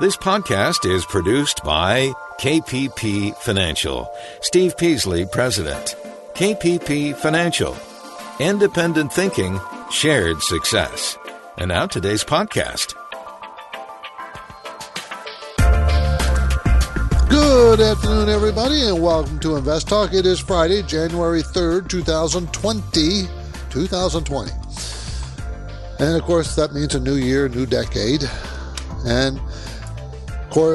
This podcast is produced by KPP Financial. Steve Peasley, President. KPP Financial. Independent thinking, shared success. And now today's podcast. Good afternoon, everybody, and welcome to Invest Talk. It is Friday, January 3rd, 2020. 2020. And of course, that means a new year, new decade. And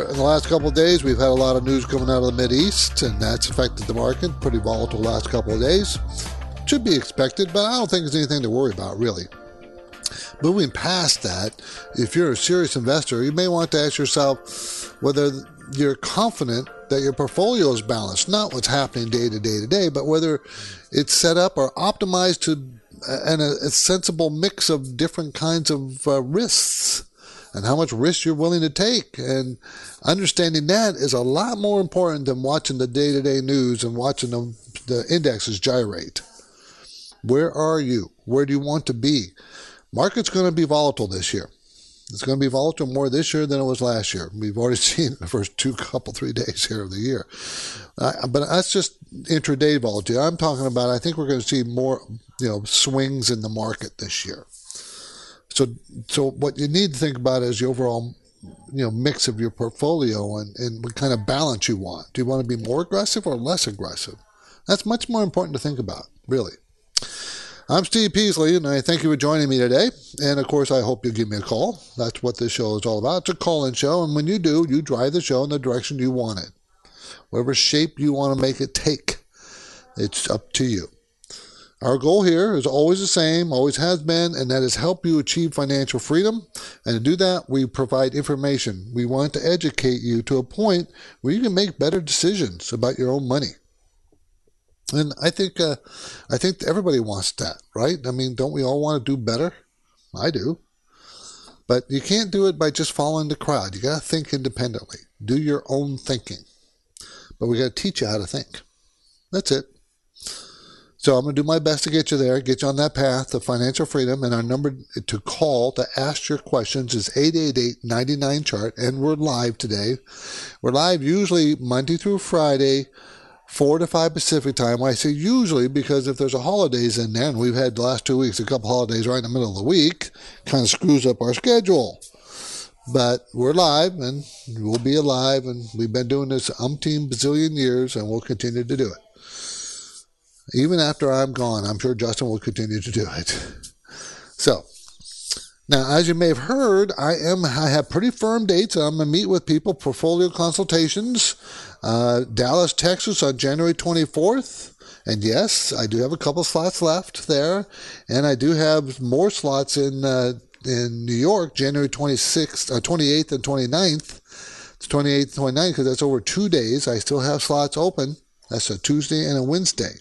in the last couple of days, we've had a lot of news coming out of the East, and that's affected the market. Pretty volatile last couple of days. Should be expected, but I don't think there's anything to worry about, really. Moving past that, if you're a serious investor, you may want to ask yourself whether you're confident that your portfolio is balanced, not what's happening day to day to day, but whether it's set up or optimized to and a, a sensible mix of different kinds of uh, risks and how much risk you're willing to take. And understanding that is a lot more important than watching the day to day news and watching the, the indexes gyrate. Where are you? Where do you want to be? Market's going to be volatile this year. It's going to be volatile more this year than it was last year. We've already seen the first two couple three days here of the year, uh, but that's just intraday volatility. I'm talking about. I think we're going to see more, you know, swings in the market this year. So, so what you need to think about is the overall, you know, mix of your portfolio and, and what kind of balance you want. Do you want to be more aggressive or less aggressive? That's much more important to think about, really. I'm Steve Peasley, and I thank you for joining me today. And of course, I hope you give me a call. That's what this show is all about. It's a call in show, and when you do, you drive the show in the direction you want it. Whatever shape you want to make it take, it's up to you. Our goal here is always the same, always has been, and that is help you achieve financial freedom. And to do that, we provide information. We want to educate you to a point where you can make better decisions about your own money. And I think, uh, I think everybody wants that, right? I mean, don't we all want to do better? I do. But you can't do it by just following the crowd. You got to think independently. Do your own thinking. But we got to teach you how to think. That's it. So I'm going to do my best to get you there, get you on that path to financial freedom. And our number to call to ask your questions is 888-99-CHART. And we're live today. We're live usually Monday through Friday, 4 to 5 Pacific time. I say usually because if there's a holidays in there, and we've had the last two weeks, a couple holidays right in the middle of the week, kind of screws up our schedule. But we're live and we'll be alive. And we've been doing this umpteen bazillion years and we'll continue to do it. Even after I'm gone, I'm sure Justin will continue to do it. So, now, as you may have heard, I am I have pretty firm dates. I'm gonna meet with people portfolio consultations, uh, Dallas, Texas, on January 24th. And yes, I do have a couple slots left there, and I do have more slots in uh, in New York, January 26th, uh, 28th, and 29th. It's 28th and 29th because that's over two days. I still have slots open. That's a Tuesday and a Wednesday.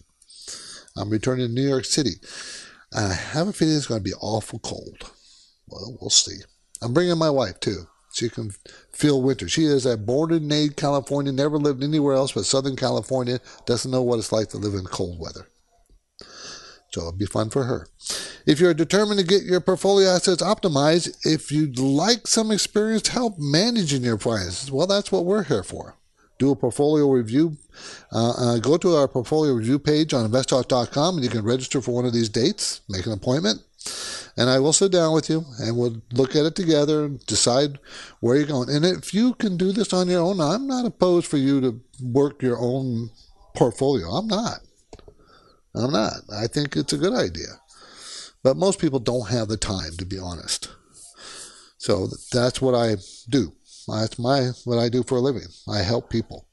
I'm returning to New York City. I have a feeling it's going to be awful cold. Well, we'll see. I'm bringing my wife too. She can feel winter. She is a born and made California, never lived anywhere else but Southern California, doesn't know what it's like to live in cold weather. So it'll be fun for her. If you're determined to get your portfolio assets optimized, if you'd like some experienced help managing your finances, well, that's what we're here for do a portfolio review, uh, uh, go to our portfolio review page on investtalk.com and you can register for one of these dates, make an appointment, and I will sit down with you and we'll look at it together and decide where you're going. And if you can do this on your own, I'm not opposed for you to work your own portfolio. I'm not. I'm not. I think it's a good idea. But most people don't have the time, to be honest. So that's what I do. That's my what I do for a living. I help people.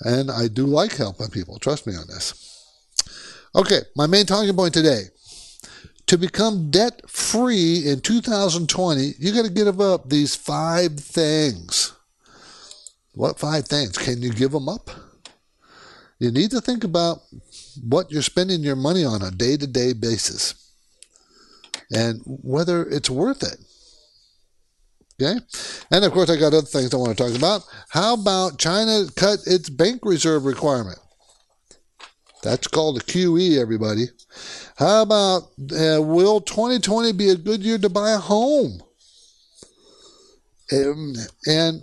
And I do like helping people. Trust me on this. Okay, my main talking point today. To become debt free in 2020, you got to give up these five things. What five things? Can you give them up? You need to think about what you're spending your money on a day to day basis and whether it's worth it. Okay. And of course, I got other things I want to talk about. How about China cut its bank reserve requirement? That's called a QE, everybody. How about uh, will 2020 be a good year to buy a home? Um, and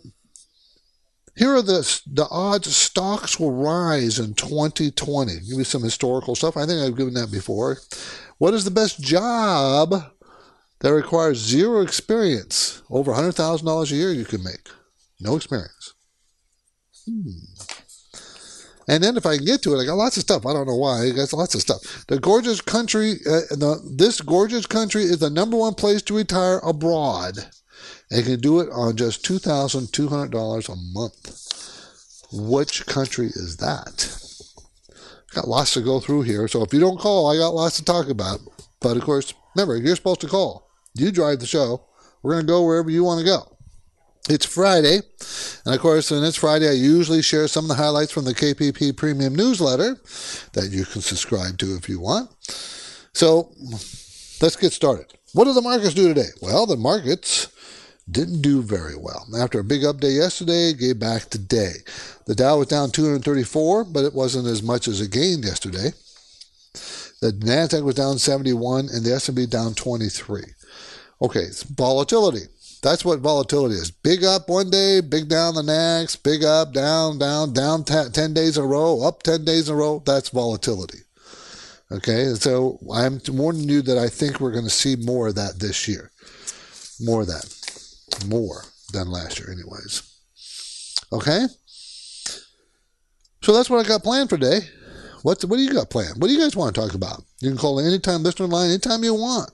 here are the the odds stocks will rise in 2020. Give me some historical stuff. I think I've given that before. What is the best job that requires zero experience? Over $100,000 a year you can make. No experience. Hmm. And then if I can get to it, I got lots of stuff. I don't know why. I got lots of stuff. The gorgeous country, uh, the, this gorgeous country is the number one place to retire abroad. And you can do it on just $2,200 a month. Which country is that? Got lots to go through here. So if you don't call, I got lots to talk about. But of course, remember, you're supposed to call. You drive the show. We're going to go wherever you want to go. It's Friday, and of course, when it's Friday, I usually share some of the highlights from the KPP Premium newsletter that you can subscribe to if you want. So, let's get started. What did the markets do today? Well, the markets didn't do very well. After a big update yesterday, gave back today. The Dow was down 234, but it wasn't as much as it gained yesterday. The Nasdaq was down 71, and the S&P down 23. Okay, volatility. That's what volatility is. Big up one day, big down the next, big up, down, down, down t- 10 days in a row, up 10 days in a row. That's volatility. Okay, so I'm warning you that I think we're going to see more of that this year. More of that. More than last year, anyways. Okay? So that's what I got planned for today. What, what do you got planned? What do you guys want to talk about? You can call anytime listener line anytime you want.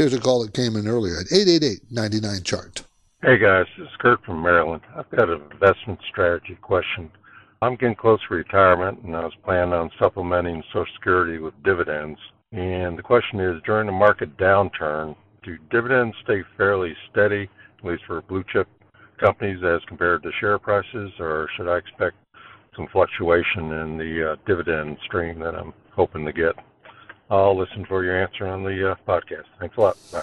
Here's a call that came in earlier at 888-99 chart. Hey guys, this is Kirk from Maryland. I've got an investment strategy question. I'm getting close to retirement and I was planning on supplementing Social Security with dividends. And the question is during the market downturn, do dividends stay fairly steady, at least for blue chip companies as compared to share prices, or should I expect some fluctuation in the uh, dividend stream that I'm hoping to get? I'll listen for your answer on the uh, podcast. Thanks a lot. Bye.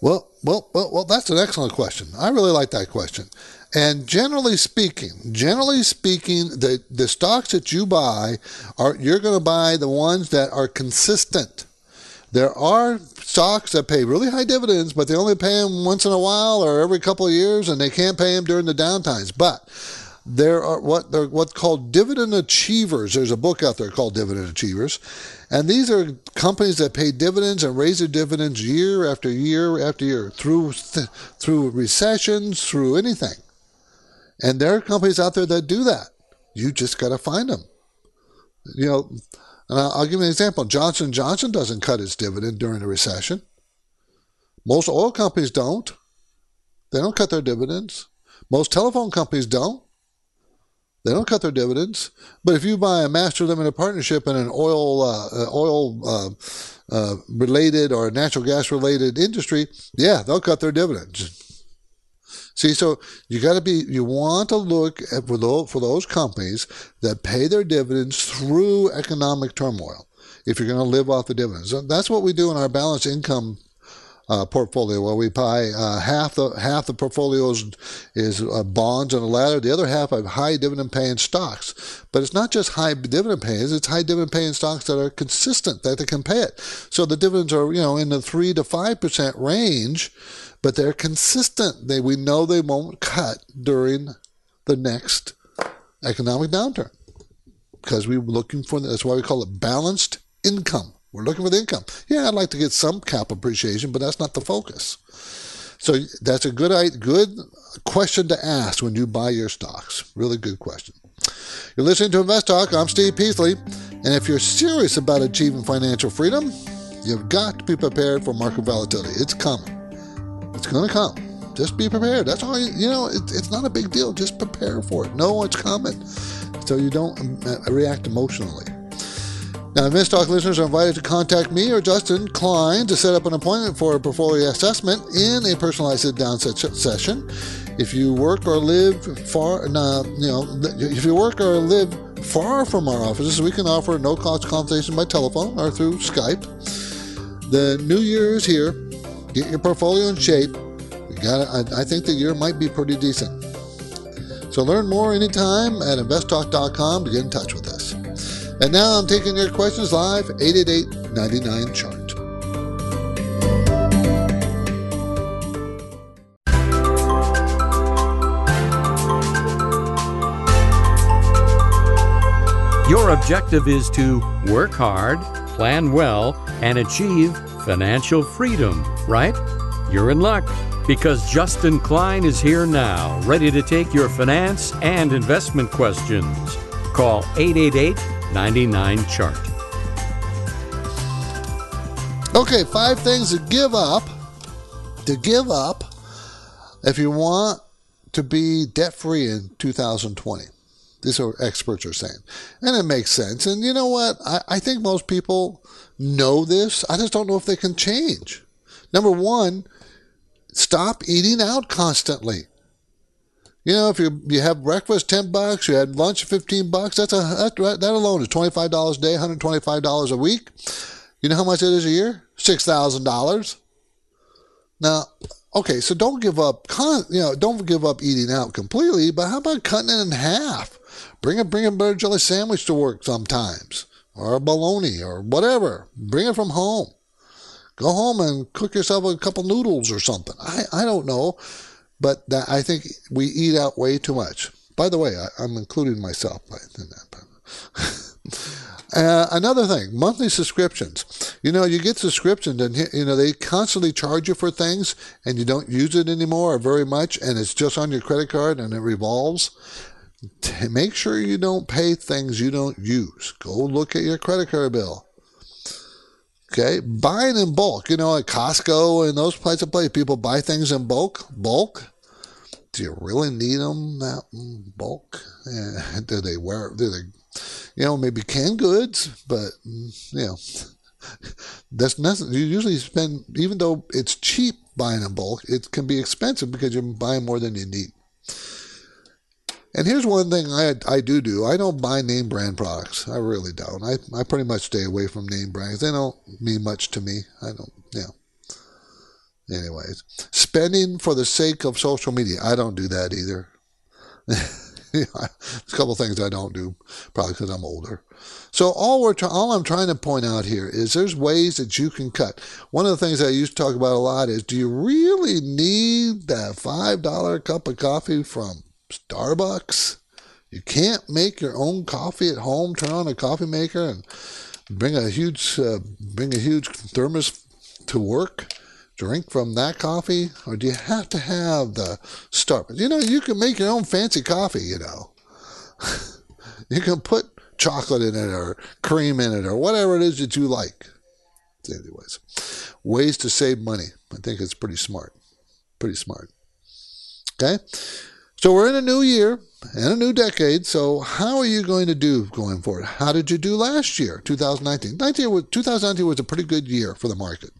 Well, well, well, well, that's an excellent question. I really like that question. And generally speaking, generally speaking, the, the stocks that you buy are you're going to buy the ones that are consistent. There are stocks that pay really high dividends, but they only pay them once in a while or every couple of years, and they can't pay them during the downtimes. But there are what they're what's called dividend achievers. There's a book out there called Dividend Achievers, and these are companies that pay dividends and raise their dividends year after year after year through through recessions, through anything. And there are companies out there that do that. You just got to find them. You know, and I'll give you an example. Johnson Johnson doesn't cut its dividend during a recession. Most oil companies don't. They don't cut their dividends. Most telephone companies don't. They don't cut their dividends. But if you buy a master limited partnership in an oil uh, uh, oil uh, uh, related or natural gas related industry, yeah, they'll cut their dividends. See, so you got to be you want to look at for those, for those companies that pay their dividends through economic turmoil. If you're going to live off the dividends, that's what we do in our balanced income uh, portfolio where we buy uh, half the half the portfolios is uh, bonds and a ladder, the other half of high dividend paying stocks. But it's not just high dividend paying; it's high dividend paying stocks that are consistent that they can pay it. So the dividends are you know in the three to five percent range, but they're consistent. They we know they won't cut during the next economic downturn because we're looking for that's why we call it balanced income. We're looking for the income. Yeah, I'd like to get some cap appreciation, but that's not the focus. So that's a good good question to ask when you buy your stocks. Really good question. You're listening to Invest Talk. I'm Steve Peasley, and if you're serious about achieving financial freedom, you've got to be prepared for market volatility. It's coming. It's going to come. Just be prepared. That's all. You, you know, it, it's not a big deal. Just prepare for it. Know what's coming, so you don't uh, react emotionally. Now, Talk listeners are invited to contact me or Justin Klein to set up an appointment for a portfolio assessment in a personalized sit-down session. If you work or live far, uh, you know, if you work or live far from our offices, we can offer no-cost consultation by telephone or through Skype. The new year is here. Get your portfolio in shape. You got I, I think the year might be pretty decent. So learn more anytime at investtalk.com to get in touch with us. And now I'm taking your questions live, 888 99 Chart. Your objective is to work hard, plan well, and achieve financial freedom, right? You're in luck because Justin Klein is here now, ready to take your finance and investment questions. Call 888 99 Chart. Okay, five things to give up. To give up if you want to be debt free in 2020. These are experts are saying. And it makes sense. And you know what? I, I think most people know this. I just don't know if they can change. Number one, stop eating out constantly. You know, if you you have breakfast ten bucks, you had lunch fifteen bucks. That's a that, that alone is twenty five dollars a day, one hundred twenty five dollars a week. You know how much it is a year? Six thousand dollars. Now, okay, so don't give up. Con, you know, don't give up eating out completely. But how about cutting it in half? Bring a bring a butter jelly sandwich to work sometimes, or a bologna, or whatever. Bring it from home. Go home and cook yourself a couple noodles or something. I I don't know. But that, I think we eat out way too much. By the way, I, am including myself in that. uh, another thing, monthly subscriptions. You know, you get subscriptions and, you know, they constantly charge you for things and you don't use it anymore or very much and it's just on your credit card and it revolves. Make sure you don't pay things you don't use. Go look at your credit card bill. Okay, buying in bulk. You know, at Costco and those places, play people buy things in bulk. Bulk do you really need them that bulk? Do they wear? Do they, you know, maybe canned goods, but you know, that's nothing. You usually spend, even though it's cheap buying in bulk, it can be expensive because you're buying more than you need. And here's one thing I I do do. I don't buy name brand products. I really don't. I, I pretty much stay away from name brands. They don't mean much to me. I don't. Yeah. Anyways, spending for the sake of social media. I don't do that either. A couple things I don't do, probably because I'm older. So all we're all I'm trying to point out here is there's ways that you can cut. One of the things I used to talk about a lot is do you really need that five dollar cup of coffee from Starbucks? You can't make your own coffee at home. Turn on a coffee maker and bring a huge uh, bring a huge thermos to work drink from that coffee, or do you have to have the Starbucks? You know, you can make your own fancy coffee. You know, you can put chocolate in it or cream in it or whatever it is that you like. Anyways, ways to save money. I think it's pretty smart. Pretty smart. Okay. So we're in a new year and a new decade. So how are you going to do going forward? How did you do last year, 2019? 2019 was a pretty good year for the market.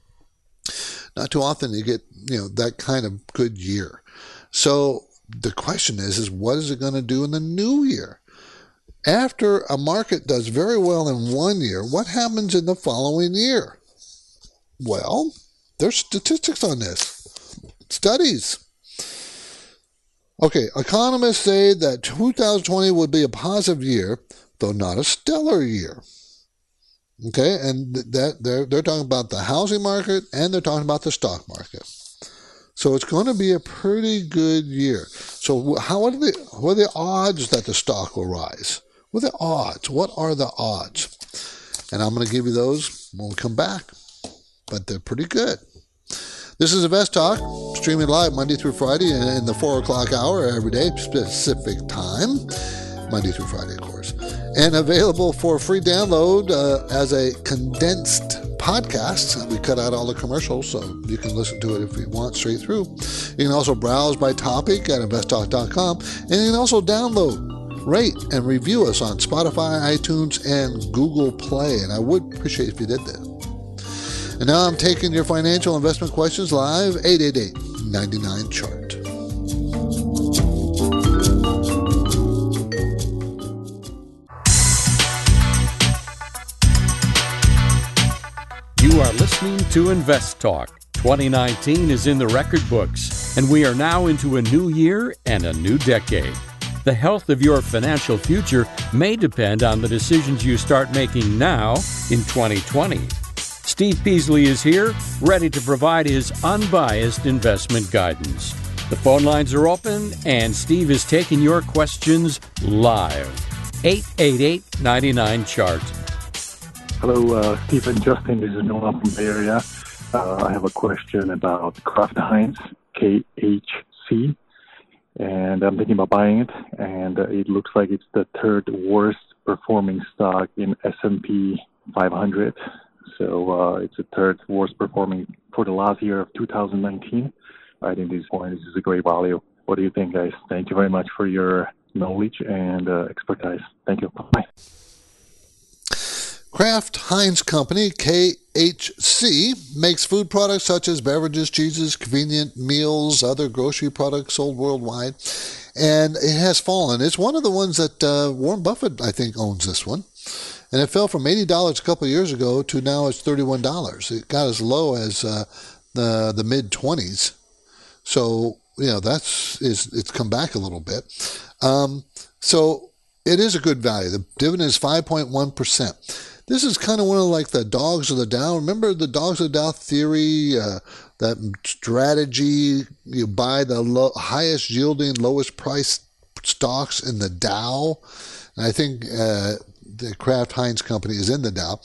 Not too often you get, you know, that kind of good year. So the question is, is what is it going to do in the new year? After a market does very well in one year, what happens in the following year? Well, there's statistics on this. Studies. Okay, economists say that 2020 would be a positive year, though not a stellar year. Okay, and that they're they're talking about the housing market and they're talking about the stock market. So it's going to be a pretty good year. So how what are the what are the odds that the stock will rise? What are the odds? What are the odds? And I'm going to give you those when we come back. But they're pretty good. This is Invest Talk, streaming live Monday through Friday in the four o'clock hour every day, Pacific time. Monday through Friday, of course and available for free download uh, as a condensed podcast. We cut out all the commercials, so you can listen to it if you want straight through. You can also browse by topic at investtalk.com, and you can also download, rate, and review us on Spotify, iTunes, and Google Play. And I would appreciate if you did that. And now I'm taking your financial investment questions live 888 99 chart. Listening to Invest Talk. 2019 is in the record books, and we are now into a new year and a new decade. The health of your financial future may depend on the decisions you start making now in 2020. Steve Peasley is here, ready to provide his unbiased investment guidance. The phone lines are open, and Steve is taking your questions live. 888 99 Chart. Hello, uh, Stephen Justin. This is Noah from Bay Area. Uh, I have a question about Kraft Heinz KHC, and I'm thinking about buying it. And uh, it looks like it's the third worst performing stock in S&P 500. So uh, it's the third worst performing for the last year of 2019. I think this point this is a great value. What do you think, guys? Thank you very much for your knowledge and uh, expertise. Thank you. Bye. Kraft Heinz Company, KHC, makes food products such as beverages, cheeses, convenient meals, other grocery products sold worldwide. And it has fallen. It's one of the ones that uh, Warren Buffett, I think, owns this one. And it fell from $80 a couple years ago to now it's $31. It got as low as uh, the, the mid 20s. So, you know, that's is it's come back a little bit. Um, so it is a good value. The dividend is 5.1%. This is kind of one of like the dogs of the Dow. Remember the dogs of the Dow theory, uh, that strategy. You buy the highest yielding, lowest price stocks in the Dow. And I think uh, the Kraft Heinz company is in the Dow,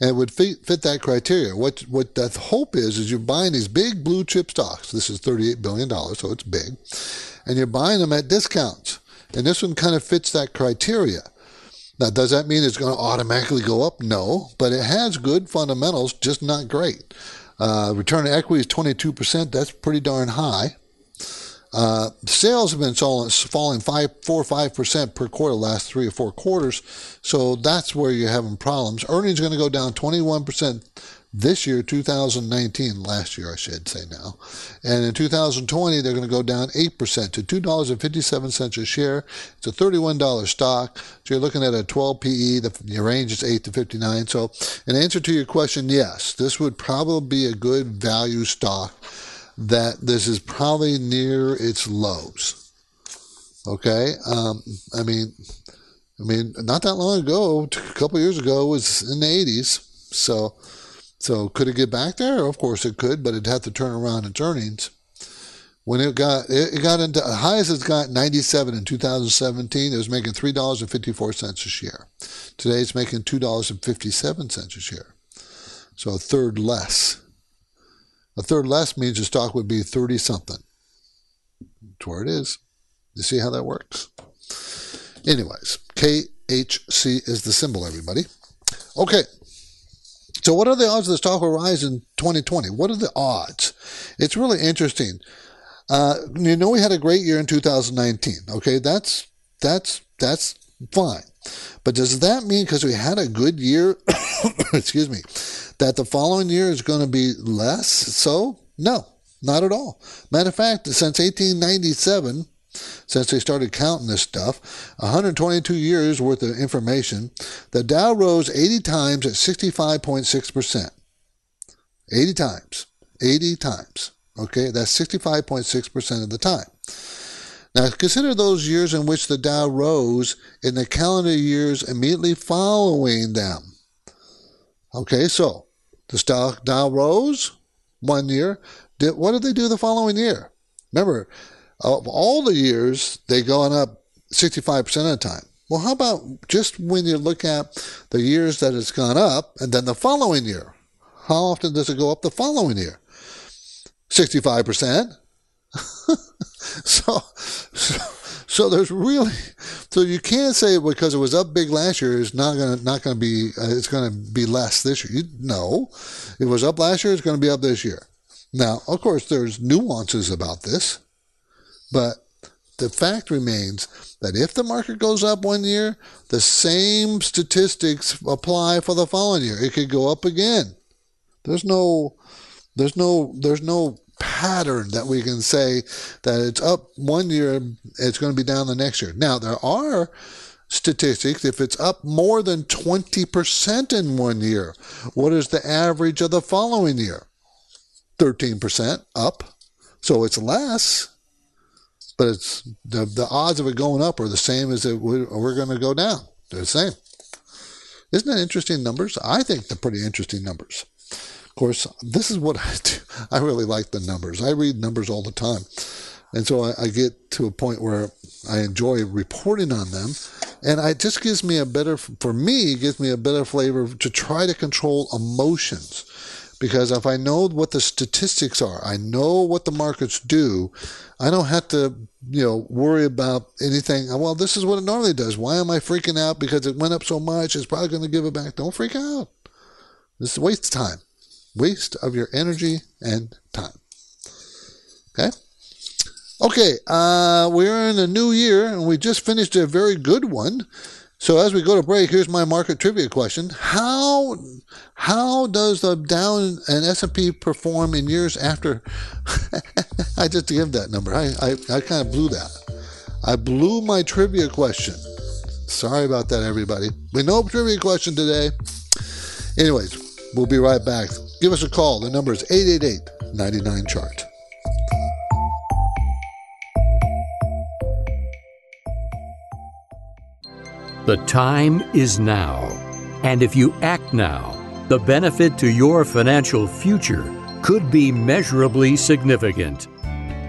and it would fit, fit that criteria. What what the hope is is you're buying these big blue chip stocks. This is 38 billion dollars, so it's big, and you're buying them at discounts. And this one kind of fits that criteria. Now, does that mean it's going to automatically go up? No, but it has good fundamentals, just not great. Uh, return on equity is 22%. That's pretty darn high. Uh, sales have been falling five, four or five percent per quarter last three or four quarters, so that's where you're having problems. Earnings going to go down 21 percent this year, 2019, last year I should say now, and in 2020 they're going to go down 8 percent to $2.57 a share. It's a $31 stock, so you're looking at a 12 PE. The range is 8 to 59. So, in answer to your question, yes, this would probably be a good value stock that this is probably near its lows. Okay, um, I mean, I mean, not that long ago, a couple years ago, was in the 80s. So, so could it get back there? Of course it could, but it'd have to turn around its earnings. When it got it got into the highest it's got 97 in 2017, it was making three dollars and 54 cents a share. Today it's making two dollars and 57 cents a share, so a third less. A third less means the stock would be 30 something. That's where it is. You see how that works? Anyways, KHC is the symbol, everybody. Okay. So, what are the odds of the stock will rise in 2020? What are the odds? It's really interesting. Uh, you know, we had a great year in 2019. Okay, that's that's that's fine. But does that mean because we had a good year, excuse me, that the following year is going to be less so? No, not at all. Matter of fact, since 1897, since they started counting this stuff, 122 years worth of information, the Dow rose 80 times at 65.6%. 80 times. 80 times. Okay, that's 65.6% of the time. Now consider those years in which the Dow rose in the calendar years immediately following them. Okay, so the stock Dow rose one year. Did, what did they do the following year? Remember, of all the years, they've gone up 65% of the time. Well, how about just when you look at the years that it's gone up and then the following year? How often does it go up the following year? 65%. so, so, so there's really, so you can't say because it was up big last year, it's not gonna not gonna be uh, it's gonna be less this year. You, no, it was up last year, it's gonna be up this year. Now, of course, there's nuances about this, but the fact remains that if the market goes up one year, the same statistics apply for the following year. It could go up again. There's no, there's no, there's no pattern that we can say that it's up one year, it's going to be down the next year. Now, there are statistics. If it's up more than 20% in one year, what is the average of the following year? 13% up. So it's less, but it's the, the odds of it going up are the same as it we're going to go down. They're the same. Isn't that interesting numbers? I think they're pretty interesting numbers. Of course, this is what I do. I really like the numbers. I read numbers all the time. And so I, I get to a point where I enjoy reporting on them and it just gives me a better, for me, gives me a better flavor to try to control emotions. Because if I know what the statistics are, I know what the markets do, I don't have to, you know, worry about anything. Well, this is what it normally does. Why am I freaking out because it went up so much? It's probably going to give it back. Don't freak out. This is waste of time, waste of your energy and time. Okay. Okay, uh, we're in a new year and we just finished a very good one. So as we go to break, here's my market trivia question: How how does the Dow and S and P perform in years after? I just give that number. I, I I kind of blew that. I blew my trivia question. Sorry about that, everybody. We no trivia question today. Anyways, we'll be right back. Give us a call. The number is 888 99 chart. The time is now. And if you act now, the benefit to your financial future could be measurably significant.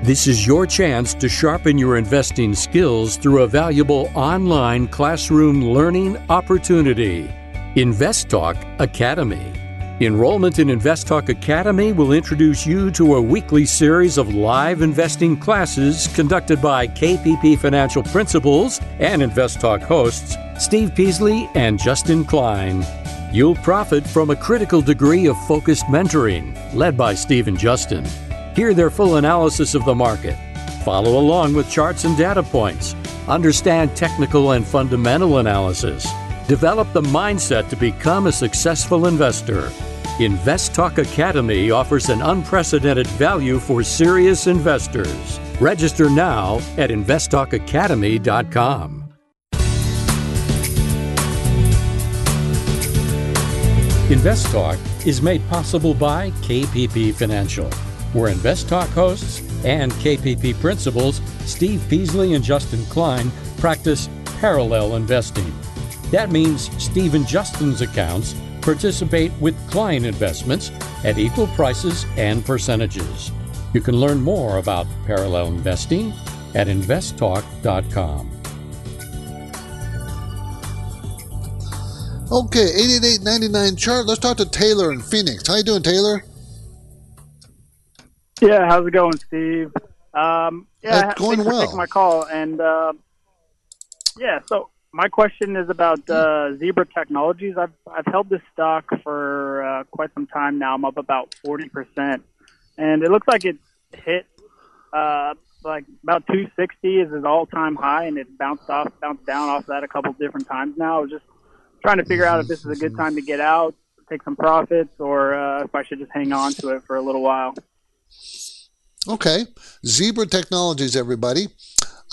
This is your chance to sharpen your investing skills through a valuable online classroom learning opportunity. InvestTalk Academy. Enrollment in InvestTalk Academy will introduce you to a weekly series of live investing classes conducted by KPP Financial Principals and InvestTalk hosts Steve Peasley and Justin Klein. You'll profit from a critical degree of focused mentoring led by Steve and Justin. Hear their full analysis of the market. Follow along with charts and data points. Understand technical and fundamental analysis. Develop the mindset to become a successful investor. InvestTalk Academy offers an unprecedented value for serious investors. Register now at investtalkacademy.com. InvestTalk is made possible by KPP Financial, where InvestTalk hosts and KPP principals Steve Peasley and Justin Klein practice parallel investing. That means Steve and Justin's accounts participate with client investments at equal prices and percentages. You can learn more about parallel investing at investtalk.com. Okay, 888 chart. Let's talk to Taylor in Phoenix. How you doing, Taylor? Yeah, how's it going, Steve? Um, yeah, it's going thanks well. For taking my call, and uh, yeah, so my question is about uh, Zebra Technologies. I've I've held this stock for uh, quite some time now. I'm up about forty percent, and it looks like it hit uh, like about 260 is its all-time high, and it bounced off, bounced down off that a couple different times now. I was just trying to figure out if this is a good time to get out, take some profits, or uh, if I should just hang on to it for a little while. Okay, Zebra Technologies, everybody.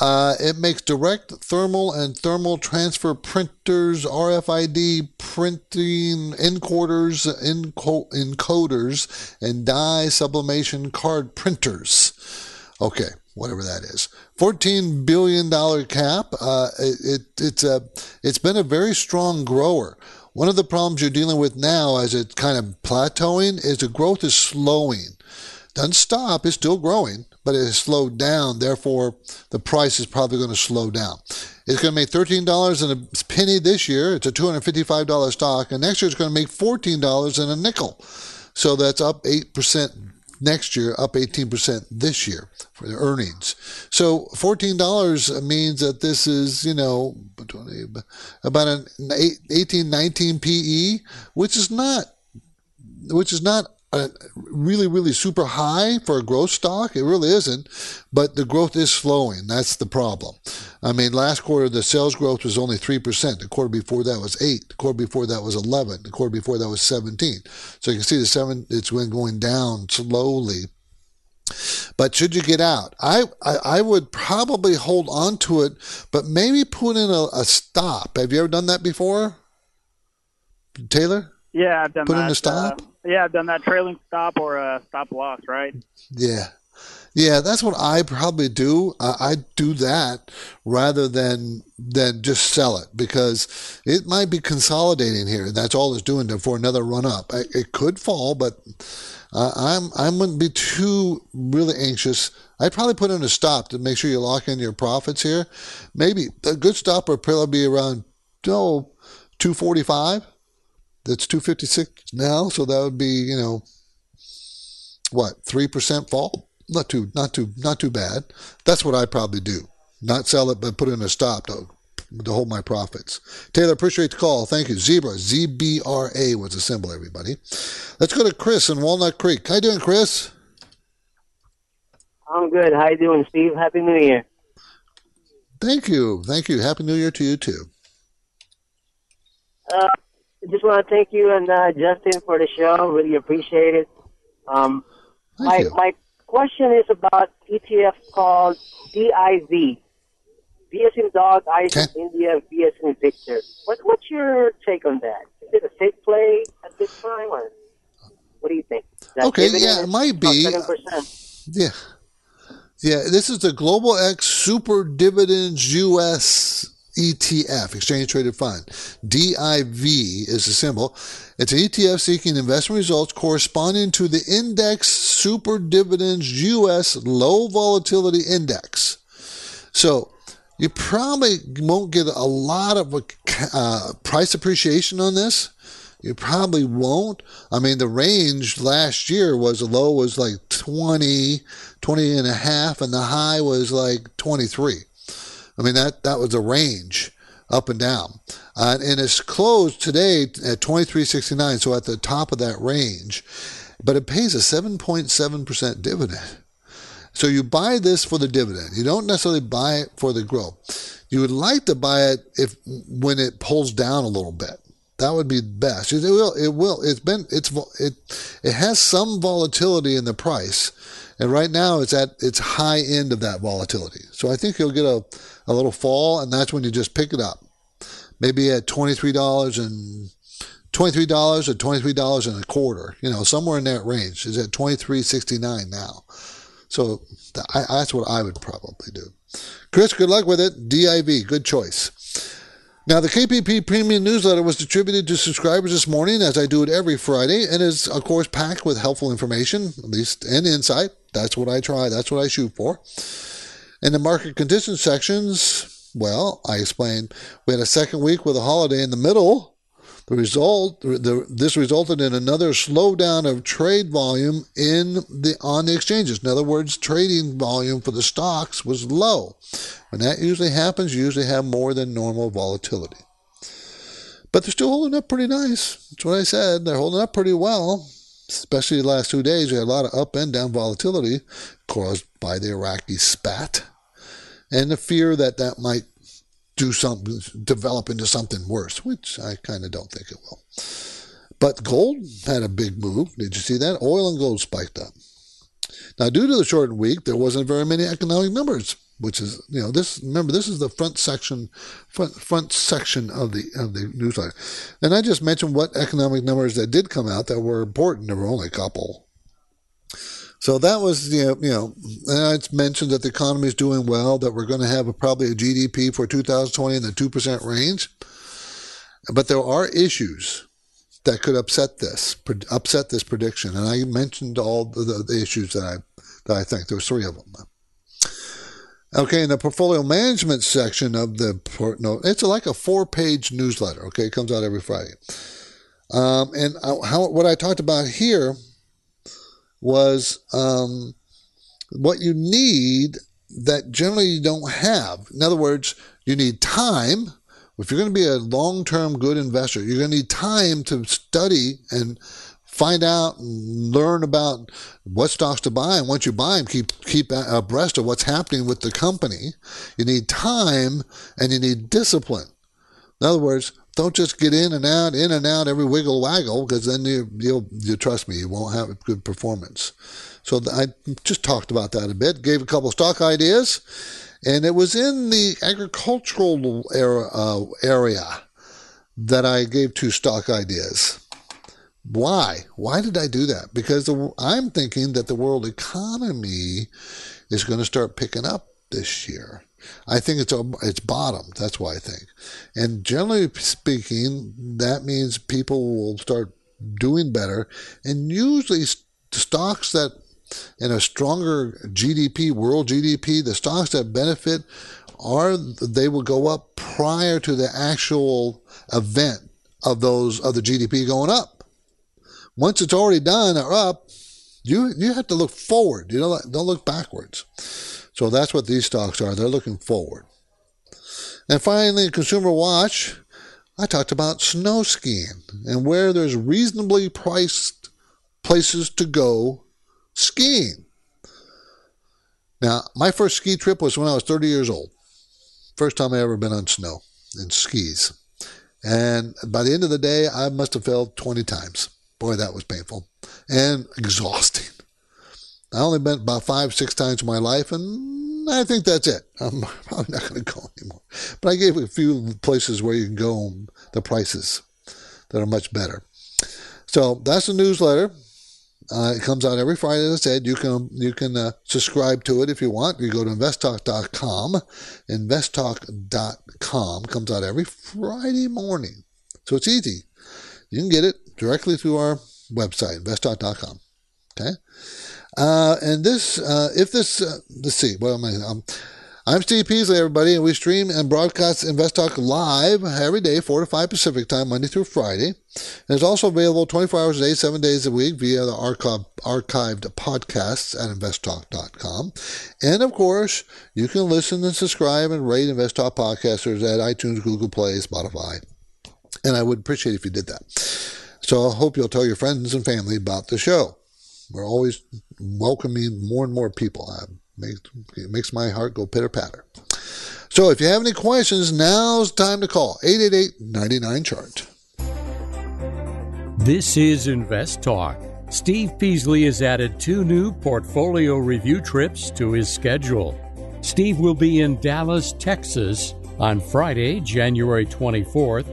Uh, it makes direct thermal and thermal transfer printers, RFID printing encoders, enco- encoders, and dye sublimation card printers. Okay, whatever that is. $14 billion cap. Uh, it, it's, a, it's been a very strong grower. One of the problems you're dealing with now as it's kind of plateauing is the growth is slowing. Doesn't stop, it's still growing, but it has slowed down. Therefore, the price is probably going to slow down. It's going to make $13 and a penny this year. It's a $255 stock. And next year, it's going to make $14 and a nickel. So that's up 8% next year, up 18% this year for the earnings. So $14 means that this is, you know, about an 18, 19 PE, which is not, which is not really, really super high for a growth stock. It really isn't, but the growth is slowing. That's the problem. I mean, last quarter the sales growth was only three percent. The quarter before that was eight. The quarter before that was eleven. The quarter before that was seventeen. So you can see the seven. It's been going down slowly. But should you get out, I, I, I would probably hold on to it, but maybe put in a, a stop. Have you ever done that before, Taylor? Yeah, I've done that. Put that. in a stop? Uh, yeah, I've done that trailing stop or a stop loss, right? Yeah. Yeah, that's what I probably do. Uh, I do that rather than than just sell it because it might be consolidating here. and That's all it's doing for another run up. It could fall, but uh, I'm I wouldn't be too really anxious. I'd probably put in a stop to make sure you lock in your profits here. Maybe a good stop would probably be around oh, 245. That's 256 now, so that would be you know what three percent fall not too, not too, not too bad. That's what I'd probably do. Not sell it, but put in a stop to, to hold my profits. Taylor, appreciate the call. Thank you. Zebra, Z B R A was the symbol, everybody. Let's go to Chris in Walnut Creek. How you doing, Chris? I'm good. How you doing, Steve? Happy New Year. Thank you. Thank you. Happy New Year to you too. Uh, just want to thank you and uh, Justin for the show. Really appreciate it. Um, my my question is about ETF called DIV. As in dog, I Okay. in India, as in Victor. What, what's your take on that? Is it a safe play at this time, or what do you think? Okay, yeah, it might be. 7%? Yeah. Yeah, this is the Global X Super Dividends US ETF, Exchange Traded Fund. DIV is the symbol. It's an ETF seeking investment results corresponding to the Indxx Super Dividends US Low Volatility Index. So you probably won't get a lot of uh, price appreciation on this. You probably won't. I mean, the range last year was low was like 20, 20 and a half, and the high was like 23. I mean, that, that was a range up and down. Uh, and it's closed today at 23.69, so at the top of that range. But it pays a 7.7% dividend. So you buy this for the dividend. You don't necessarily buy it for the growth. You would like to buy it if when it pulls down a little bit. That would be best. It will. It will. It's been. It's it. It has some volatility in the price, and right now it's at its high end of that volatility. So I think you'll get a a little fall, and that's when you just pick it up. Maybe at twenty three dollars and twenty three dollars or twenty three dollars and a quarter. You know, somewhere in that range. Is at twenty three sixty nine now. So that's what I would probably do. Chris, good luck with it. DIV, good choice. Now, the KPP Premium Newsletter was distributed to subscribers this morning, as I do it every Friday, and is, of course, packed with helpful information, at least, and insight. That's what I try, that's what I shoot for. In the market conditions sections, well, I explained we had a second week with a holiday in the middle. The result, the, this resulted in another slowdown of trade volume in the on the exchanges. In other words, trading volume for the stocks was low. When that usually happens, you usually have more than normal volatility. But they're still holding up pretty nice. That's what I said. They're holding up pretty well, especially the last two days. We had a lot of up and down volatility caused by the Iraqi spat and the fear that that might do something, develop into something worse, which I kind of don't think it will. But gold had a big move. Did you see that? Oil and gold spiked up. Now, due to the shortened week, there wasn't very many economic numbers, which is, you know, this. Remember, this is the front section, front front section of the of the newsletter, and I just mentioned what economic numbers that did come out that were important. There were only a couple. So that was, you know, you know, it's mentioned that the economy is doing well, that we're going to have a, probably a GDP for 2020 in the 2% range. But there are issues that could upset this, upset this prediction. And I mentioned all the, the, issues that I, that I think. There's three of them. Okay, in the portfolio management section of the, no, it's like a four page newsletter. Okay, it comes out every Friday. Um, and how, what I talked about here was um, what you need that generally you don't have. In other words, you need time. If you're going to be a long term good investor, you're going to need time to study and find out and learn about what stocks to buy. And once you buy them, keep, keep abreast of what's happening with the company. You need time and you need discipline. In other words, don't just get in and out, in and out every wiggle waggle, because then you, you'll, you trust me, you won't have a good performance. So I just talked about that a bit, gave a couple stock ideas, and it was in the agricultural era, uh, area that I gave two stock ideas. Why? Why did I do that? Because the, I'm thinking that the world economy is going to start picking up this year. I think it's it's bottomed. That's why I think. And generally speaking, that means people will start doing better. And usually, stocks that in a stronger GDP, world GDP, the stocks that benefit are they will go up prior to the actual event of those of the GDP going up. Once it's already done or up, you you have to look forward. You know, don't look backwards. So that's what these stocks are. They're looking forward. And finally, Consumer Watch. I talked about snow skiing and where there's reasonably priced places to go skiing. Now, my first ski trip was when I was 30 years old. First time I ever been on snow and skis. And by the end of the day, I must have fell 20 times. Boy, that was painful and exhausting. I only been about five, six times in my life, and I think that's it. I'm probably not going to go anymore. But I gave a few places where you can go, the prices that are much better. So that's the newsletter. Uh, it comes out every Friday, as I said. You can you can uh, subscribe to it if you want. You go to investtalk.com. Investtalk.com comes out every Friday morning. So it's easy. You can get it directly through our website, investtalk.com. Okay? Uh, and this, uh, if this, uh, let's see, what am I? Um, I'm Steve Peasley, everybody, and we stream and broadcast Invest Talk live every day, 4 to 5 Pacific time, Monday through Friday. And it's also available 24 hours a day, 7 days a week via the archive, archived podcasts at investtalk.com. And of course, you can listen and subscribe and rate Invest Talk podcasters at iTunes, Google Play, Spotify. And I would appreciate if you did that. So I hope you'll tell your friends and family about the show. We're always welcoming more and more people. Uh, it makes my heart go pitter patter. So if you have any questions, now's time to call 888 99 chart. This is Invest Talk. Steve Peasley has added two new portfolio review trips to his schedule. Steve will be in Dallas, Texas on Friday, January 24th,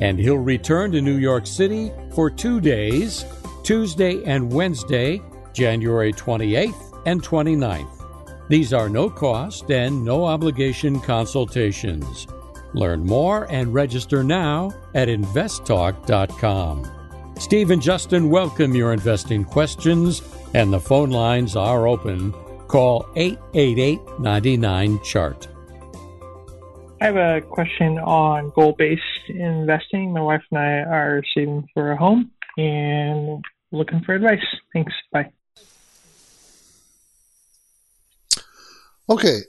and he'll return to New York City for two days Tuesday and Wednesday, January 28th and 29th. These are no cost and no obligation consultations. Learn more and register now at investtalk.com. Steve and Justin welcome your investing questions, and the phone lines are open. Call 888 99 Chart. I have a question on goal based investing. My wife and I are saving for a home and looking for advice. Thanks. Bye. Okay.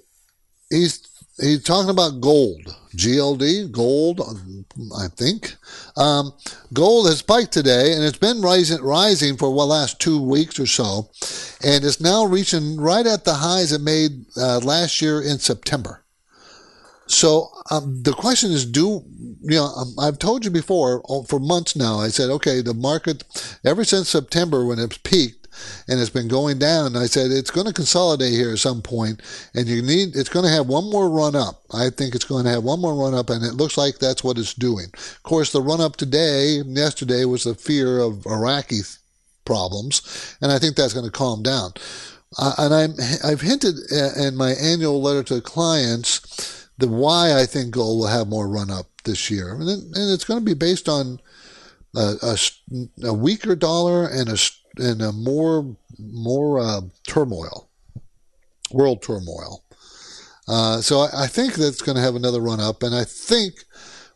He's he's talking about gold, GLD, gold, I think. Um, gold has spiked today, and it's been rising, rising for the last two weeks or so, and it's now reaching right at the highs it made uh, last year in September. So um, the question is, do you know? Um, I've told you before oh, for months now. I said, okay, the market ever since September when it's peaked and it's been going down. I said it's going to consolidate here at some point, and you need it's going to have one more run up. I think it's going to have one more run up, and it looks like that's what it's doing. Of course, the run up today, yesterday, was the fear of Iraqi problems, and I think that's going to calm down. Uh, and I'm, I've hinted uh, in my annual letter to clients the why I think gold will have more run up this year, and, and it's going to be based on a, a, a, weaker dollar and a and a more more uh, turmoil, world turmoil. Uh, so I, I, think that's going to have another run up, and I think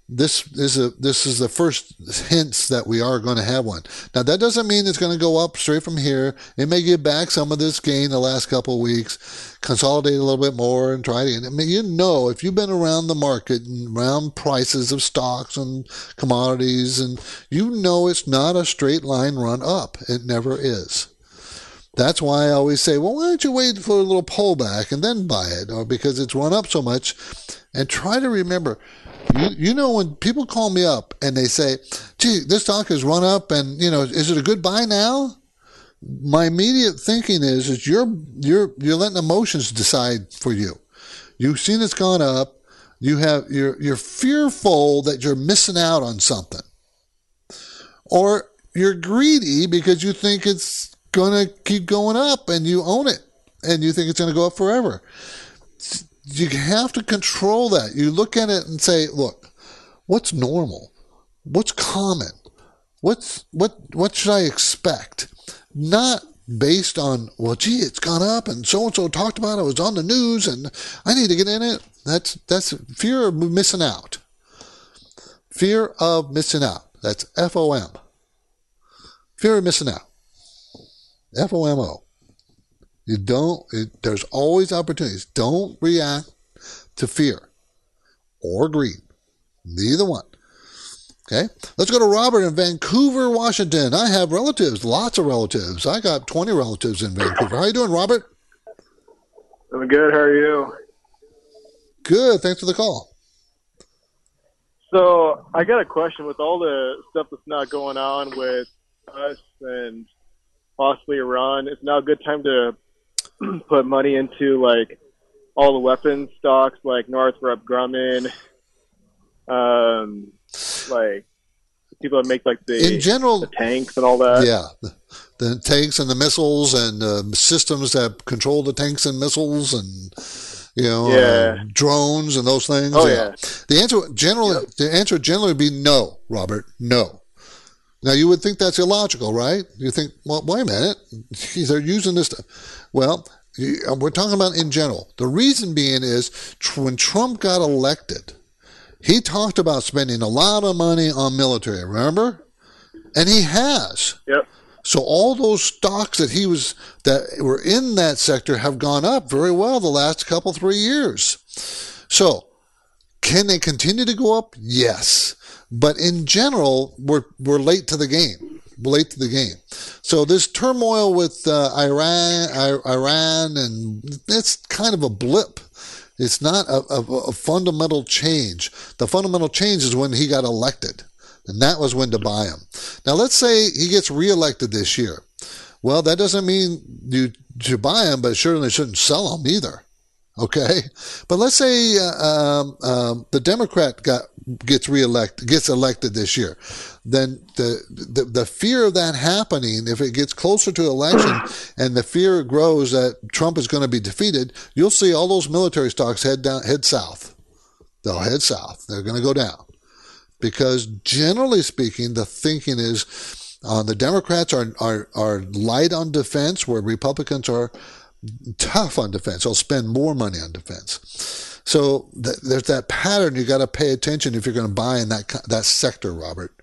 this is a this is the first hints that we are going to have one. Now that doesn't mean it's going to go up straight from here. It may give back some of this gain the last couple of weeks, consolidate a little bit more, and try to. I mean, you know, if you've been around the market and around prices of stocks and commodities, and you know it's not a straight line run up. It never is. That's why I always say, well, why don't you wait for a little pullback and then buy it, or because it's run up so much, and try to remember you, you know, when people call me up and they say, gee, this stock has run up and, you know, is it a good buy now? My immediate thinking is, is you're, you're, you're letting emotions decide for you. You've seen it's gone up. You have, you're, you're fearful that you're missing out on something. Or you're greedy because you think it's going to keep going up and you own it and you think it's going to go up forever. You have to control that. You look at it and say, look, what's normal? What's common? What's what what should I expect? Not based on, well, gee, it's gone up and so and so talked about it, it was on the news and I need to get in it. That's that's fear of missing out. Fear of missing out. That's F O M. Fear of missing out. F O M O. You don't, it, there's always opportunities. Don't react to fear or greed. Neither one. Okay, let's go to Robert in Vancouver, Washington. I have relatives, lots of relatives. I got 20 relatives in Vancouver. How you doing, Robert? I'm good. How are you? Good. Thanks for the call. So I got a question with all the stuff that's not going on with us and possibly Iran. It's now a good time to put money into like all the weapons stocks, like Northrop Grumman, um, like people that make like the in general the tanks and all that. Yeah, the, the tanks and the missiles and uh, systems that control the tanks and missiles and you know Yeah. uh, drones and those things. Oh, yeah. The answer generally the answer generally would be no, Robert. No. Now you would think that's illogical, right? You think, well, wait a minute, they're using this. To, well, uh, we're talking about in general. The reason being is when Trump got elected, he talked about spending a lot of money on military. Remember, and he has. Yep. So all those stocks that he was that were in that sector have gone up very well the last couple three years. So can they continue to go up? Yes. But in general, we're we're late to the game. We're late to the game. So this turmoil with uh, Iran, I- Iran, and it's kind of a blip. It's not a, a, a fundamental change. The fundamental change is when he got elected, and that was when to buy him. Now let's say he gets reelected this year. Well, that doesn't mean you should buy him, but certainly shouldn't sell him either. Okay, but let's say uh, um, um, the Democrat got gets reelected, gets elected this year, then the, the the fear of that happening, if it gets closer to election, and the fear grows that Trump is going to be defeated, you'll see all those military stocks head down, head south. They'll head south. They're going to go down because generally speaking, the thinking is uh, the Democrats are, are are light on defense, where Republicans are tough on defense. I'll spend more money on defense. So th- there's that pattern. You got to pay attention if you're going to buy in that that sector, Robert.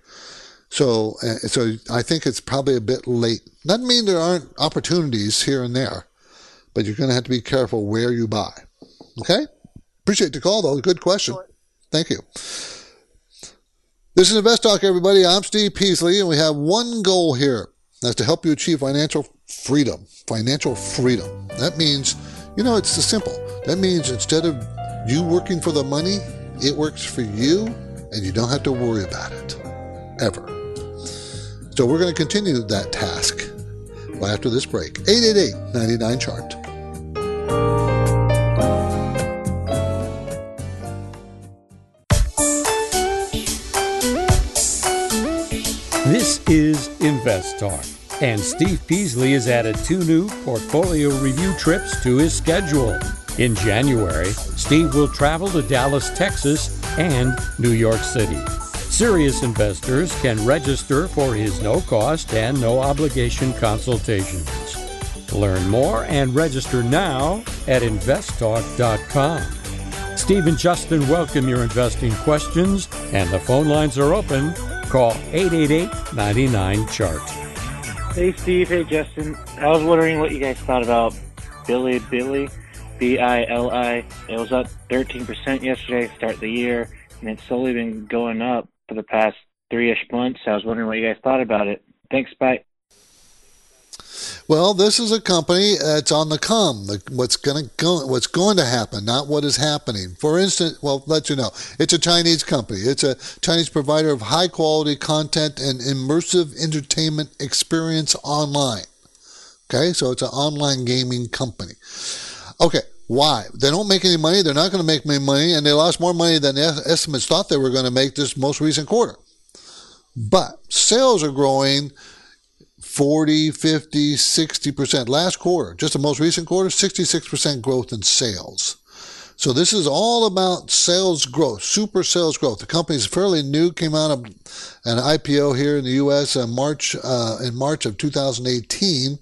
So uh, so I think it's probably a bit late. Doesn't mean there aren't opportunities here and there, but you're going to have to be careful where you buy. Okay. Appreciate the call though. Good question. Thank you. This is Invest Talk, everybody. I'm Steve Peasley, and we have one goal here. That's to help you achieve financial freedom. Financial freedom. That means, you know, it's the simple. That means instead of you working for the money, it works for you, and you don't have to worry about it. Ever. So we're going to continue that task right after this break. 888 99 chart. This is Invest Talk, and Steve Peasley has added two new portfolio review trips to his schedule. In January, Steve will travel to Dallas, Texas, and New York City. Serious investors can register for his no cost and no obligation consultations. Learn more and register now at investtalk.com. Steve and Justin welcome your investing questions, and the phone lines are open. Call 888 99 Chart. Hey Steve, hey Justin. I was wondering what you guys thought about Billy Billy, B I L I. It was up 13% yesterday, start the year, and it's slowly been going up for the past three ish months. I was wondering what you guys thought about it. Thanks, bye. Well, this is a company that's on the come. The, what's going to go, what's going to happen, not what is happening. For instance, well, let you know, it's a Chinese company. It's a Chinese provider of high quality content and immersive entertainment experience online. Okay, so it's an online gaming company. Okay, why? They don't make any money. They're not going to make any money, and they lost more money than the estimates thought they were going to make this most recent quarter. But sales are growing 40, 50, 60%. Last quarter, just the most recent quarter, 66% growth in sales. So this is all about sales growth, super sales growth. The company is fairly new, came out of an IPO here in the U.S. in March uh, in March of 2018,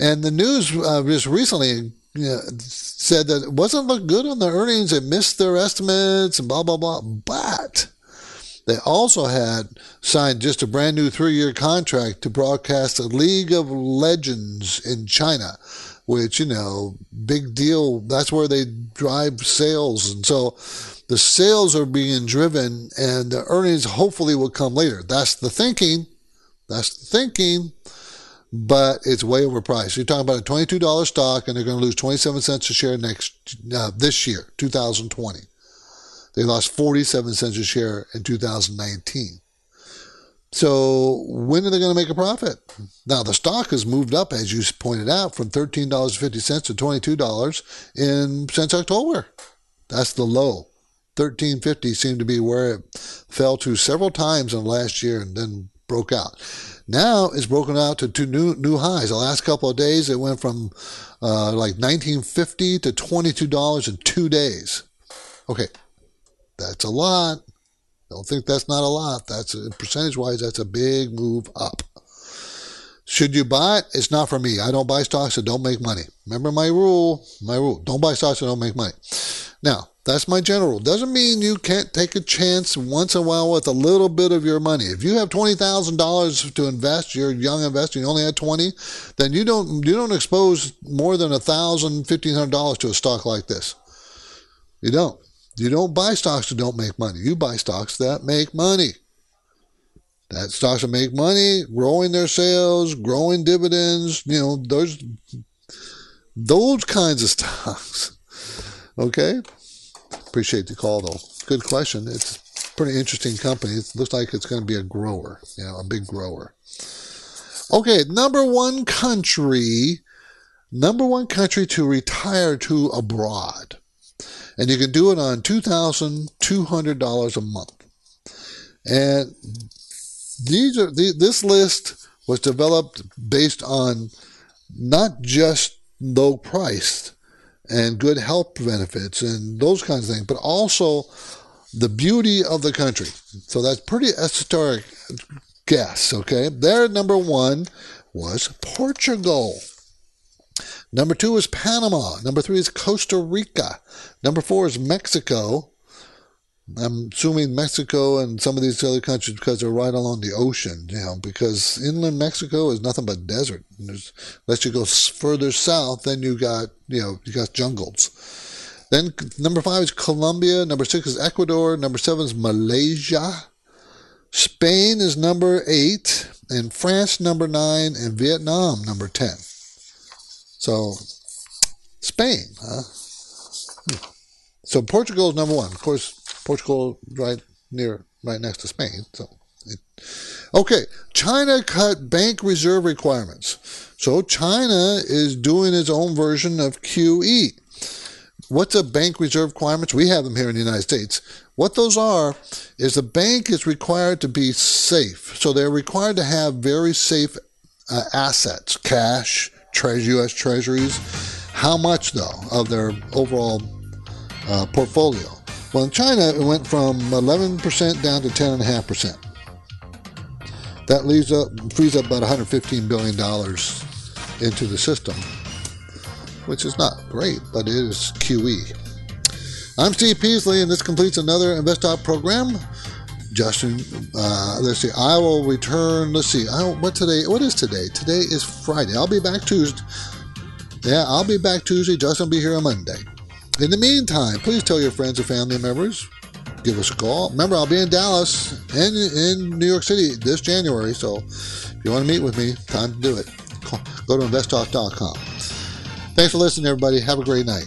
and the news uh, just recently you know, said that it wasn't look good on the earnings. It missed their estimates and blah blah blah. But they also had signed just a brand new three-year contract to broadcast a League of Legends in China which, you know, big deal. That's where they drive sales. And so the sales are being driven and the earnings hopefully will come later. That's the thinking. That's the thinking. But it's way overpriced. You're talking about a $22 stock and they're going to lose 27 cents a share next, uh, this year, 2020. They lost 47 cents a share in 2019. So when are they going to make a profit? Now the stock has moved up, as you pointed out, from thirteen dollars fifty cents to twenty two dollars in since October. That's the low. Thirteen fifty seemed to be where it fell to several times in the last year and then broke out. Now it's broken out to two new new highs. The last couple of days it went from uh, like nineteen fifty to twenty two dollars in two days. Okay, that's a lot. Don't think that's not a lot. That's percentage wise, that's a big move up. Should you buy it? It's not for me. I don't buy stocks that don't make money. Remember my rule. My rule. Don't buy stocks that don't make money. Now, that's my general. Doesn't mean you can't take a chance once in a while with a little bit of your money. If you have twenty thousand dollars to invest, you're a young investor, you only had twenty, then you don't you don't expose more than a thousand, fifteen hundred dollars to a stock like this. You don't. You don't buy stocks that don't make money. You buy stocks that make money. That stocks that make money, growing their sales, growing dividends, you know, those those kinds of stocks. Okay? Appreciate the call though. Good question. It's pretty interesting company. It looks like it's going to be a grower, you know, a big grower. Okay, number one country, number one country to retire to abroad and you can do it on $2,200 a month. And these are this list was developed based on not just low price and good health benefits and those kinds of things, but also the beauty of the country. So that's pretty esoteric guess, okay? Their number one was Portugal. Number two is Panama. Number three is Costa Rica. Number four is Mexico. I'm assuming Mexico and some of these other countries because they're right along the ocean, you know, because inland Mexico is nothing but desert. unless you go further south, then you got, you know, you got jungles. Then number five is Colombia. Number six is Ecuador. Number seven is Malaysia. Spain is number eight, and France number nine, and Vietnam number ten. So, Spain, huh? So Portugal is number one. Of course, Portugal right near, right next to Spain. So, okay, China cut bank reserve requirements. So China is doing its own version of QE. What's a bank reserve requirements? We have them here in the United States. What those are is the bank is required to be safe. So they're required to have very safe uh, assets, cash, U.S. Treasuries. How much, though, of their overall uh, portfolio? Well, in China, it went from 11% down to 10.5%. That leaves up, frees up about $115 billion into the system, which is not great, but it is QE. I'm Steve Peasley, and this completes another Invest Talk program. Justin, uh, let's see. I will return. Let's see. I, what today? What is today? Today is Friday. I'll be back Tuesday. Yeah, I'll be back Tuesday. Justin will be here on Monday. In the meantime, please tell your friends and family members. Give us a call. Remember, I'll be in Dallas and in New York City this January. So, if you want to meet with me, time to do it. Go to investtalk.com. Thanks for listening, everybody. Have a great night.